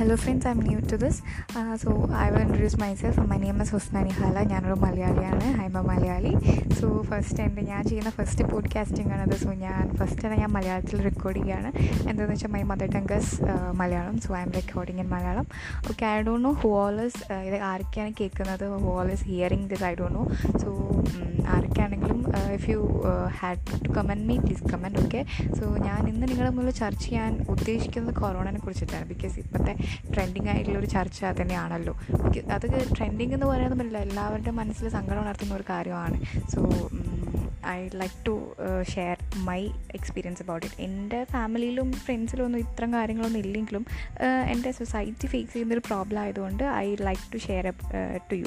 Hello I'm new to this so I will introduce myself my name is Husna Nihala ഞാനൊരു മലയാളിയാണ്. ഹൈമ Malayali. So first എന്റെ ഞാൻ ചെയ്യുന്ന ഫസ്റ്റ് പോഡ്കാസ്റ്റിംഗ് ആണത് സോ ഞാൻ ഫസ്റ്റ് തന്നെ ഞാൻ മലയാളത്തിൽ റെക്കോർഡ് ചെയ്യുകയാണ് എന്താണെന്ന് വെച്ചാൽ my mother tongues is Malayalam. So I am recording in Malayalam okay I don't know who all's ഇത് ആരൊക്കെയാണ് കേൾക്കുന്നത്? Who all is hearing this I don't know so ആരൊക്കെയാണെങ്കിലും if you had to comment me please comment okay so ഞാൻ ഇന്ന് നിങ്ങളെ മുന്നിൽ ചർച്ച ചെയ്യാൻ ഉദ്ദേശിക്കുന്നത് കൊറോണനെ കുറിച്ചിട്ടാണ്. ബിക്കോസ് ഇപ്പോഴത്തെ ട്രെൻഡിങ് ആയിട്ടുള്ളൊരു ചർച്ച തന്നെയാണല്ലോ. അത് ട്രെൻഡിങ് എന്ന് പറയാൻ പറ്റില്ല എല്ലാവരുടെ മനസ്സിൽ സങ്കടം ഉണർത്തുന്ന ഒരു കാര്യമാണ്. So I like to share my experience about it എന്റെ ഫാമിലിയിലും ഫ്രണ്ട്സിലും ഒന്നും ഇത്തരം കാര്യങ്ങളൊന്നും ഇല്ലെങ്കിലും എന്റെ സൊസൈറ്റി ഫേസ് ചെയ്യുന്നൊരു പ്രോബ്ലം ആയതുകൊണ്ട് I like to share to you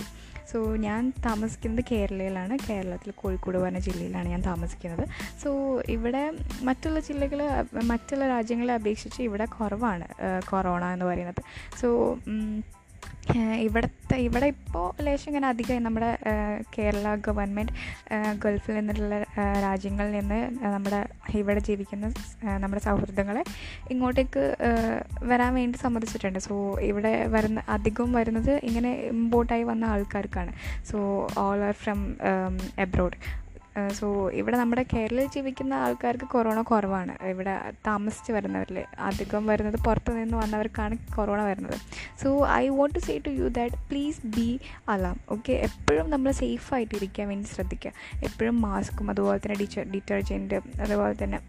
so ഞാൻ താമസിക്കുന്നത് കേരളയിലാണ്. കേരളത്തിൽ കോഴിക്കോട് പറഞ്ഞ ജില്ലയിലാണ് ഞാൻ താമസിക്കുന്നത്. സോ ഇവിടെ മറ്റുള്ള ജില്ലകൾ മറ്റുള്ള രാജ്യങ്ങളെ അപേക്ഷിച്ച് ഇവിടെ കുറവാണ് കൊറോണ എന്ന് പറയുന്നത്. സോ ഇവിടുത്തെ ഇവിടെ ഇപ്പോൾ ലേശം ഇങ്ങനെ അധികമായി നമ്മുടെ കേരള ഗവൺമെന്റ് ഗൾഫിൽ നിന്നുള്ള രാജ്യങ്ങളിൽ നിന്ന് നമ്മുടെ ഇവിടെ ജീവിക്കുന്ന നമ്മുടെ സൗഹൃദങ്ങളെ ഇങ്ങോട്ടേക്ക് വരാൻ വേണ്ടി സമ്മതിച്ചിട്ടുണ്ട്. സോ ഇവിടെ വരുന്ന അധികവും വരുന്നത് ഇങ്ങനെ ഇമ്പോർട്ടായി വന്ന ആൾക്കാർക്കാണ്. So all are from abroad so ഇവിടെ നമ്മുടെ കേരളത്തിൽ ജീവിക്കുന്ന ആൾക്കാർക്ക് കൊറോണ കുറവാണ്. ഇവിടെ താമസിച്ച് വരുന്നവരിൽ അധികം വരുന്നത് പുറത്തു നിന്ന് വന്നവർക്കാണ് കൊറോണ വരുന്നത്. So I want to say to you that please be alarm okay? എപ്പോഴും നമ്മൾ സേഫായിട്ട് ഇരിക്കാൻ വേണ്ടി ശ്രദ്ധിക്കുക. എപ്പോഴും മാസ്കും അതുപോലെ തന്നെ ഡിറ്റർ ഡിറ്റർജന്റ് അതുപോലെ തന്നെ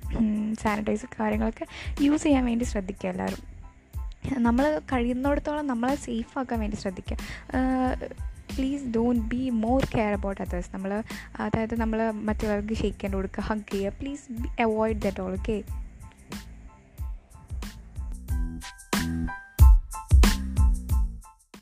സാനിറ്റൈസർ കാര്യങ്ങളൊക്കെ യൂസ് ചെയ്യാൻ വേണ്ടി ശ്രദ്ധിക്കുക എല്ലാവരും. നമ്മൾ കഴിയുന്നിടത്തോളം നമ്മളെ സേഫ് ആക്കാൻ വേണ്ടി ശ്രദ്ധിക്കുക. Please don't be more care about others നമ്മൾ അതായത് നമ്മൾ മറ്റുള്ളവർക്ക് ഷെയ്ക്ക് ഹാൻഡ് കൊടുക്കുക ഹഗ് ചെയ്യുക. Please avoid that all okay